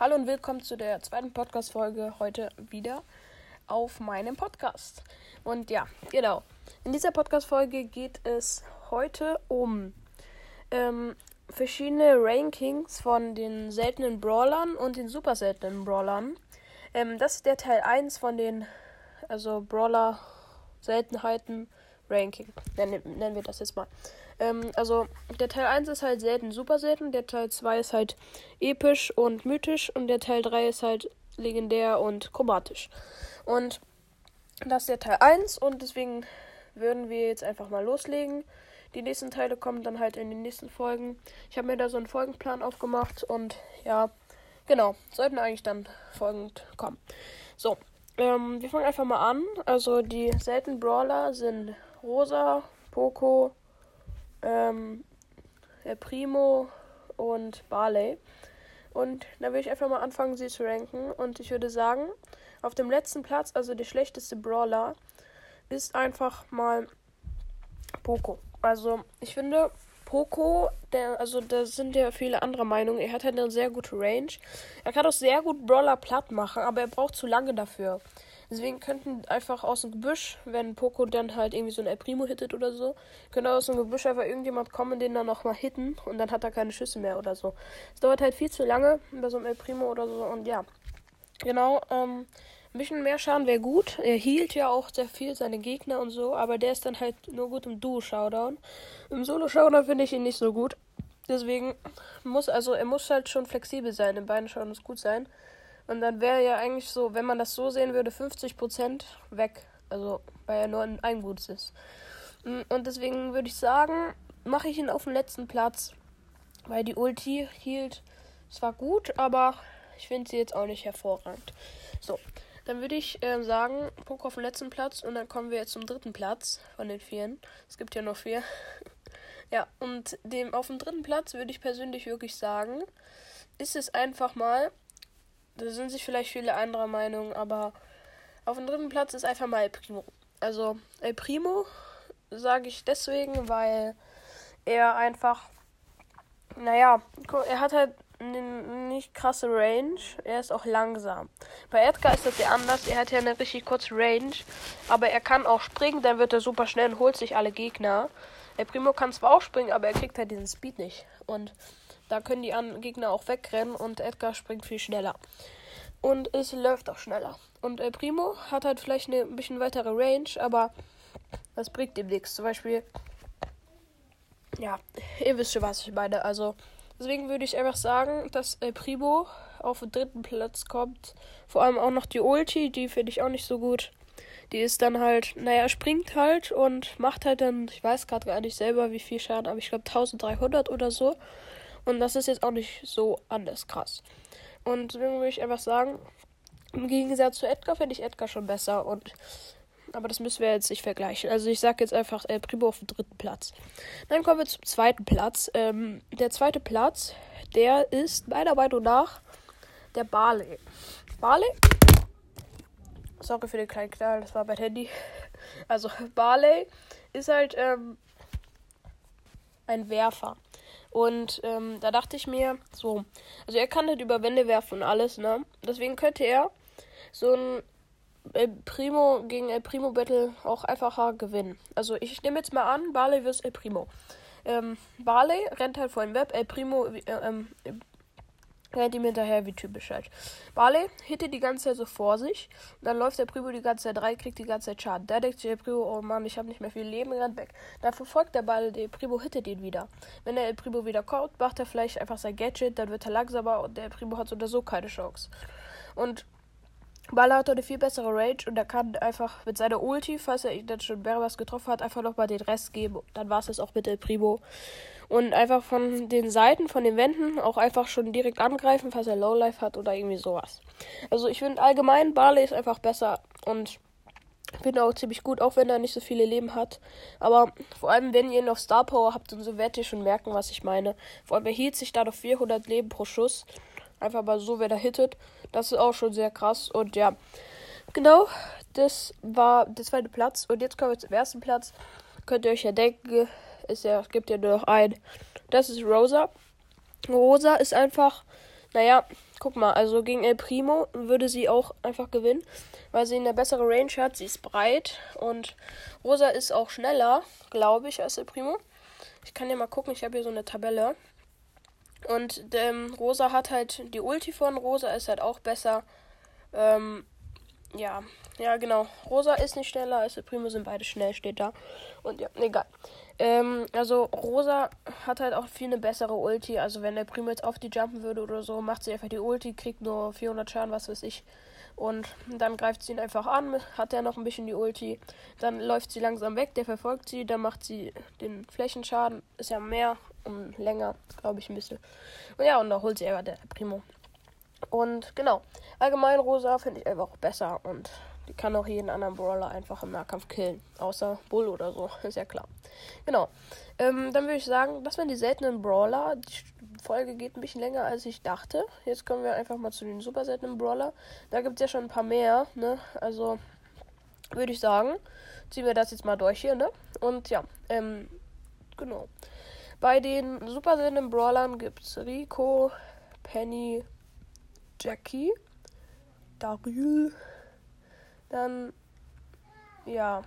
Hallo und willkommen zu der zweiten Podcast-Folge heute wieder auf meinem Podcast. Und ja, genau. In dieser Podcast-Folge geht es heute um ähm, verschiedene Rankings von den seltenen Brawlern und den super seltenen Brawlern. Ähm, das ist der Teil 1 von den also Brawler Seltenheiten Ranking. Nennen, nennen wir das jetzt mal. Ähm, also der Teil 1 ist halt selten, super selten. Der Teil 2 ist halt episch und mythisch. Und der Teil 3 ist halt legendär und chromatisch. Und das ist der Teil 1 und deswegen würden wir jetzt einfach mal loslegen. Die nächsten Teile kommen dann halt in den nächsten Folgen. Ich habe mir da so einen Folgenplan aufgemacht und ja, genau, sollten eigentlich dann folgend kommen. So, ähm, wir fangen einfach mal an. Also die seltenen Brawler sind Rosa, Poco, ähm, Primo und Barley. Und da würde ich einfach mal anfangen, sie zu ranken. Und ich würde sagen, auf dem letzten Platz, also der schlechteste Brawler, ist einfach mal Poco. Also ich finde, Poco, der, also da sind ja viele andere Meinungen. Er hat halt eine sehr gute Range. Er kann auch sehr gut Brawler platt machen, aber er braucht zu lange dafür. Deswegen könnten einfach aus dem Gebüsch, wenn Poco dann halt irgendwie so ein El Primo hittet oder so, könnte aus dem Gebüsch einfach irgendjemand kommen, den dann nochmal hitten und dann hat er keine Schüsse mehr oder so. Es dauert halt viel zu lange bei so einem El Primo oder so und ja. Genau, ähm, ein bisschen mehr Schaden wäre gut. Er hielt ja auch sehr viel seine Gegner und so, aber der ist dann halt nur gut im Duo-Showdown. Im Solo-Showdown finde ich ihn nicht so gut. Deswegen muss, also er muss halt schon flexibel sein. In beiden Showdowns gut sein. Und dann wäre ja eigentlich so, wenn man das so sehen würde, 50% weg. Also, weil er nur ein, ein Gutes ist. Mm, und deswegen würde ich sagen, mache ich ihn auf den letzten Platz. Weil die Ulti hielt zwar gut, aber ich finde sie jetzt auch nicht hervorragend. So, dann würde ich äh, sagen, Poco auf den letzten Platz und dann kommen wir jetzt zum dritten Platz von den vieren. Es gibt ja noch vier. ja, und dem auf dem dritten Platz würde ich persönlich wirklich sagen, ist es einfach mal da sind sich vielleicht viele andere Meinungen, aber auf dem dritten Platz ist einfach mal El Primo. Also El Primo sage ich deswegen, weil er einfach, naja, er hat halt eine nicht krasse Range. Er ist auch langsam. Bei Edgar ist das ja anders. Er hat ja eine richtig kurze Range, aber er kann auch springen, dann wird er super schnell und holt sich alle Gegner. El Primo kann zwar auch springen, aber er kriegt halt diesen Speed nicht. Und da können die Gegner auch wegrennen und Edgar springt viel schneller. Und es läuft auch schneller. Und El Primo hat halt vielleicht eine ein bisschen weitere Range, aber das bringt ihm nichts. Zum Beispiel, ja, ihr wisst schon, was ich meine. Also, deswegen würde ich einfach sagen, dass El Primo auf den dritten Platz kommt. Vor allem auch noch die Ulti, die finde ich auch nicht so gut. Die ist dann halt, naja, springt halt und macht halt dann, ich weiß gerade gar nicht selber, wie viel Schaden, aber ich glaube 1300 oder so. Und das ist jetzt auch nicht so anders krass. Und deswegen würde ich einfach sagen, im Gegensatz zu Edgar finde ich Edgar schon besser. Und aber das müssen wir jetzt nicht vergleichen. Also ich sage jetzt einfach El Primo auf dem dritten Platz. Dann kommen wir zum zweiten Platz. Ähm, der zweite Platz, der ist meiner Meinung nach der Barley. Barley? Sorry für den kleinen Knall, das war mein Handy. Also Barley ist halt ähm, ein Werfer. Und ähm, da dachte ich mir, so, also er kann halt über Wände werfen und alles, ne? Deswegen könnte er so ein El Primo gegen El Primo Battle auch einfacher gewinnen. Also ich nehme jetzt mal an, Barley vs El Primo. Ähm, Barley rennt halt vor dem Web, El Primo äh, ähm, rennt ihm hinterher wie typisch halt. Barley hittet die ganze Zeit so vor sich. Und dann läuft der Primo die ganze Zeit rein, kriegt die ganze Zeit Schaden. Da denkt sich der Primo, oh Mann, ich habe nicht mehr viel Leben, rennt weg. Dann verfolgt der Ball, der Primo hittet ihn wieder. Wenn der Primo wieder kommt, macht er vielleicht einfach sein Gadget, dann wird er langsamer und der Primo hat so oder so keine Chance. Und Baller hat eine viel bessere Range und er kann einfach mit seiner Ulti, falls er ihn dann schon mehrmals getroffen hat, einfach nochmal den Rest geben. Dann war es das auch mit El Primo und einfach von den Seiten, von den Wänden auch einfach schon direkt angreifen, falls er Lowlife hat oder irgendwie sowas. Also ich finde allgemein, Barley ist einfach besser und finde auch ziemlich gut, auch wenn er nicht so viele Leben hat. Aber vor allem, wenn ihr ihn auf Star Power habt und so, werdet ihr schon merken, was ich meine. Vor allem, er hielt sich da noch 400 Leben pro Schuss. Einfach mal so, wenn er hittet. Das ist auch schon sehr krass. Und ja, genau, das war der zweite Platz. Und jetzt kommen wir zum ersten Platz. Könnt ihr euch ja denken, ist ja, gibt ja nur noch ein. Das ist Rosa. Rosa ist einfach naja, guck mal, also gegen El Primo würde sie auch einfach gewinnen, weil sie eine bessere Range hat. Sie ist breit und Rosa ist auch schneller, glaube ich, als El Primo. Ich kann ja mal gucken, ich habe hier so eine Tabelle. Und ähm, Rosa hat halt die Ulti von Rosa ist halt auch besser. Ähm, ja, ja, genau. Rosa ist nicht schneller als El Primo, sind beide schnell, steht da. Und ja, egal. Ähm, also Rosa hat halt auch viel eine bessere Ulti. Also wenn der Primo jetzt auf die jumpen würde oder so, macht sie einfach die Ulti, kriegt nur 400 Schaden, was weiß ich. Und dann greift sie ihn einfach an, hat er noch ein bisschen die Ulti. Dann läuft sie langsam weg, der verfolgt sie, dann macht sie den Flächenschaden. Ist ja mehr und länger, glaube ich, ein bisschen. Und ja, und da holt sie einfach der Primo. Und genau, allgemein Rosa finde ich einfach besser und die kann auch jeden anderen Brawler einfach im Nahkampf killen. Außer Bull oder so, ist ja klar. Genau. Ähm, dann würde ich sagen, das wären die seltenen Brawler. Die Folge geht ein bisschen länger, als ich dachte. Jetzt kommen wir einfach mal zu den super seltenen Brawler. Da gibt es ja schon ein paar mehr, ne? Also würde ich sagen, ziehen wir das jetzt mal durch hier, ne? Und ja, ähm, genau. Bei den super seltenen Brawlern gibt es Rico, Penny, Jackie, Daryl, dann, ja,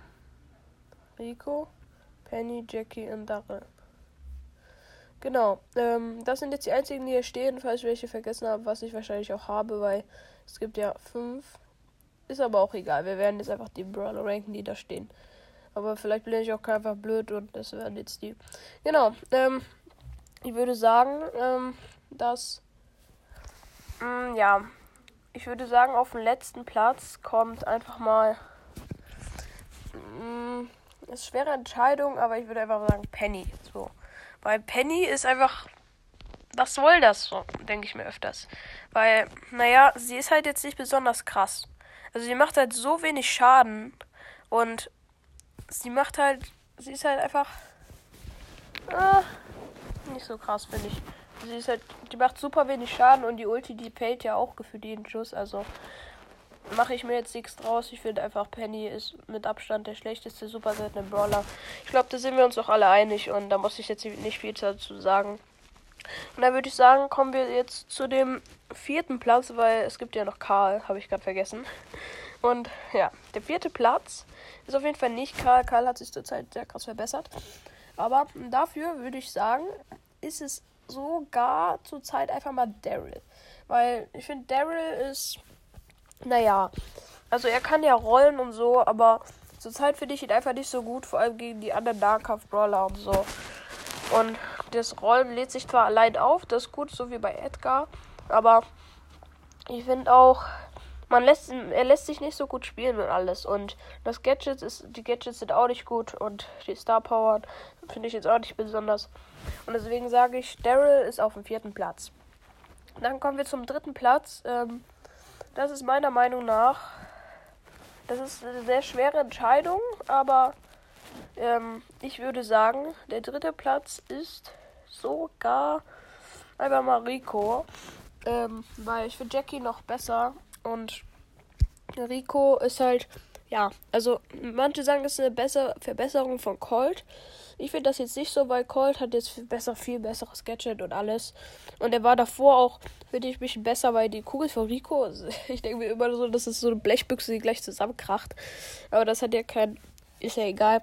Rico, Penny, Jackie und Daryl. Genau, ähm, das sind jetzt die einzigen, die hier stehen, falls ich welche vergessen habe, was ich wahrscheinlich auch habe, weil es gibt ja fünf. Ist aber auch egal, wir werden jetzt einfach die Brawler ranken, die da stehen. Aber vielleicht bin ich auch einfach blöd und das werden jetzt die. Genau, ähm, ich würde sagen, ähm, dass, mh, mm, ja, ich würde sagen, auf dem letzten Platz kommt einfach mal. Mm, ist schwere Entscheidung, aber ich würde einfach sagen Penny. So. Weil Penny ist einfach. Was soll das so? Denke ich mir öfters. Weil, naja, sie ist halt jetzt nicht besonders krass. Also sie macht halt so wenig Schaden. Und sie macht halt. Sie ist halt einfach. Äh, nicht so krass, finde ich. Sie ist halt, die macht super wenig Schaden und die Ulti, die fällt ja auch gefühlt jeden Schuss. Also mache ich mir jetzt nichts draus. Ich finde einfach, Penny ist mit Abstand der schlechteste super seltene Brawler. Ich glaube, da sind wir uns doch alle einig und da muss ich jetzt nicht viel dazu sagen. Und dann würde ich sagen, kommen wir jetzt zu dem vierten Platz, weil es gibt ja noch Karl, habe ich gerade vergessen. Und ja, der vierte Platz ist auf jeden Fall nicht Karl. Karl hat sich zurzeit sehr krass verbessert. Aber dafür würde ich sagen, ist es sogar zurzeit einfach mal Daryl. Weil ich finde, Daryl ist, naja, also er kann ja rollen und so, aber zurzeit finde ich ihn einfach nicht so gut, vor allem gegen die anderen Nahkampf-Brawler und so. Und das Rollen lädt sich zwar allein auf, das ist gut, so wie bei Edgar, aber ich finde auch, man lässt er lässt sich nicht so gut spielen und alles und das Gadget ist die Gadgets sind auch nicht gut und die Star Power finde ich jetzt auch nicht besonders. Und deswegen sage ich Daryl ist auf dem vierten Platz. Dann kommen wir zum dritten Platz. Ähm, das ist meiner Meinung nach das ist eine sehr schwere Entscheidung aber ähm, ich würde sagen der dritte Platz ist sogar einfach mal Rico. Ähm, weil ich finde Jackie noch besser und Rico ist halt, ja, also manche sagen, es ist eine bessere Verbesserung von Colt. Ich finde das jetzt nicht so, weil Colt hat jetzt viel besser, viel besseres Gadget und alles. Und er war davor auch, finde ich, ein bisschen besser, weil die Kugel von Rico, ich denke mir immer so, das ist so eine Blechbüchse, die gleich zusammenkracht. Aber das hat ja kein, ist ja egal.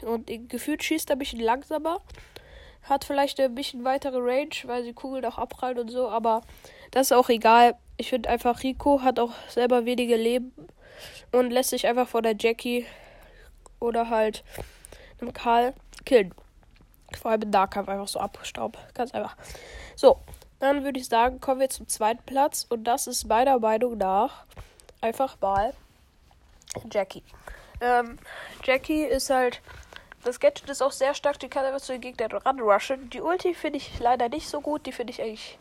Und gefühlt schießt er ein bisschen langsamer. Hat vielleicht ein bisschen weitere Range, weil die Kugel auch abprallt und so, aber das ist auch egal. Ich finde einfach, Rico hat auch selber wenige Leben und lässt sich einfach von der Jackie oder halt einem Karl killen. Vor allem im Nahkampf einfach so abstaubt. Ganz einfach. So, dann würde ich sagen, kommen wir zum zweiten Platz. Und das ist meiner Meinung nach einfach mal Jackie. Ähm, Jackie ist halt. Das Gadget ist auch sehr stark. Die kann einfach zu den Gegnern ranrushen. Die Ulti finde ich leider nicht so gut. Die finde ich eigentlich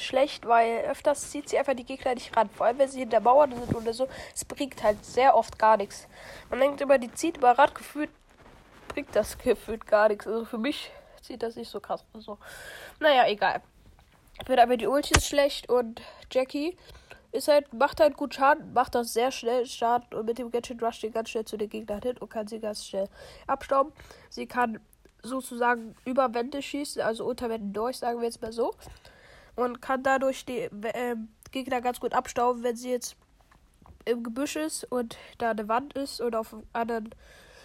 schlecht, weil öfters zieht sie einfach die Gegner nicht ran. Vor allem, wenn sie hinter Mauern sind oder so. Es bringt halt sehr oft gar nichts. Man denkt immer, die zieht über Rad gefühlt, bringt das gefühlt gar nichts. Also für mich zieht das nicht so krass. Also, naja, egal. Wird aber die Ulti ist schlecht und Jackie ist halt, macht halt gut Schaden, macht das sehr schnell Schaden und mit dem Gadget Rush die ganz schnell zu den Gegnern hin und kann sie ganz schnell abstauben. Sie kann sozusagen über Wände schießen, also unter Wänden durch, sagen wir jetzt mal so. Und kann dadurch die äh, Gegner ganz gut abstauben, wenn sie jetzt im Gebüsch ist und da eine Wand ist und auf, anderen,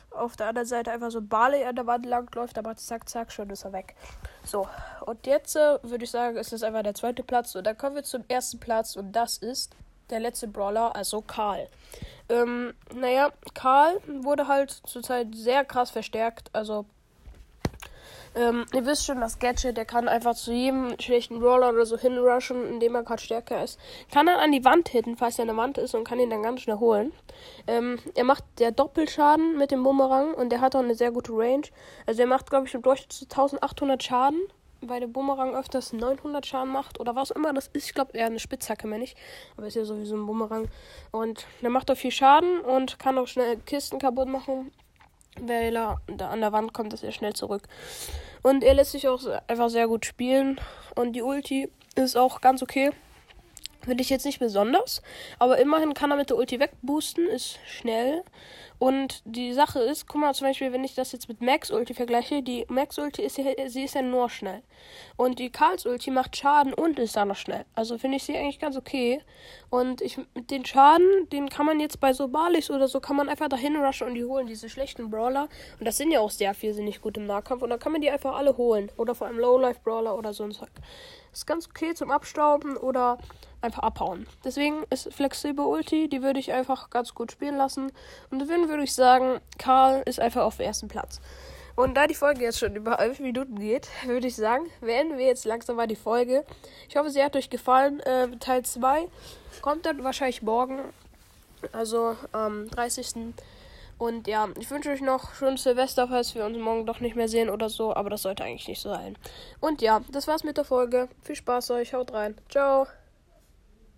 auf der anderen Seite einfach so ein Barley an der Wand langläuft, aber zack, zack, schon ist er weg. So, und jetzt äh, würde ich sagen, ist das einfach der zweite Platz. Und dann kommen wir zum ersten Platz und das ist der letzte Brawler, also Karl. Ähm, naja, Karl wurde halt zurzeit sehr krass verstärkt. Also ähm, ihr wisst schon, das Gadget, der kann einfach zu jedem schlechten Brawler oder so hinrushen, indem er gerade stärker ist. Kann dann an die Wand hitten, falls er der Wand ist und kann ihn dann ganz schnell holen. Ähm, er macht der Doppelschaden mit dem Bumerang und der hat auch eine sehr gute Range. Also er macht, glaube ich, im Durchschnitt 1800 Schaden, weil der Bumerang öfters 900 Schaden macht oder was immer das ist. Ich glaube, er eine Spitzhacke, mehr nicht. Aber ist ja sowieso ein Bumerang. Und der macht auch viel Schaden und kann auch schnell Kisten kaputt machen weil er an der Wand kommt, ist er schnell zurück. Und er lässt sich auch einfach sehr gut spielen. Und die Ulti ist auch ganz okay. Finde ich jetzt nicht besonders. Aber immerhin kann er mit der Ulti wegboosten, ist schnell. Und die Sache ist, guck mal, zum Beispiel, wenn ich das jetzt mit Max Ulti vergleiche, die Max Ulti ist ja, sie ist ja nur schnell. Und die Karls Ulti macht Schaden und ist dann noch schnell. Also finde ich sie eigentlich ganz okay. Und ich, den Schaden, den kann man jetzt bei so Balis oder so, kann man einfach dahin rushen und die holen, diese schlechten Brawler. Und das sind ja auch sehr viel, sind nicht gut im Nahkampf. Und dann kann man die einfach alle holen. Oder vor allem Low-Life Brawler oder so ein Zeug. Ist ganz okay zum Abstauben oder einfach abhauen. Deswegen ist Flexible Ulti, die würde ich einfach ganz gut spielen lassen. Und dann würde ich sagen, Karl ist einfach auf dem ersten Platz. Und da die Folge jetzt schon über 11 Minuten geht, würde ich sagen, beenden wir jetzt langsam mal die Folge. Ich hoffe, sie hat euch gefallen. Äh, Teil 2 kommt dann wahrscheinlich morgen, also am 30. Und ja, ich wünsche euch noch schönes Silvester, falls wir uns morgen doch nicht mehr sehen oder so. Aber das sollte eigentlich nicht so sein. Und ja, das war's mit der Folge. Viel Spaß euch. Haut rein. Ciao.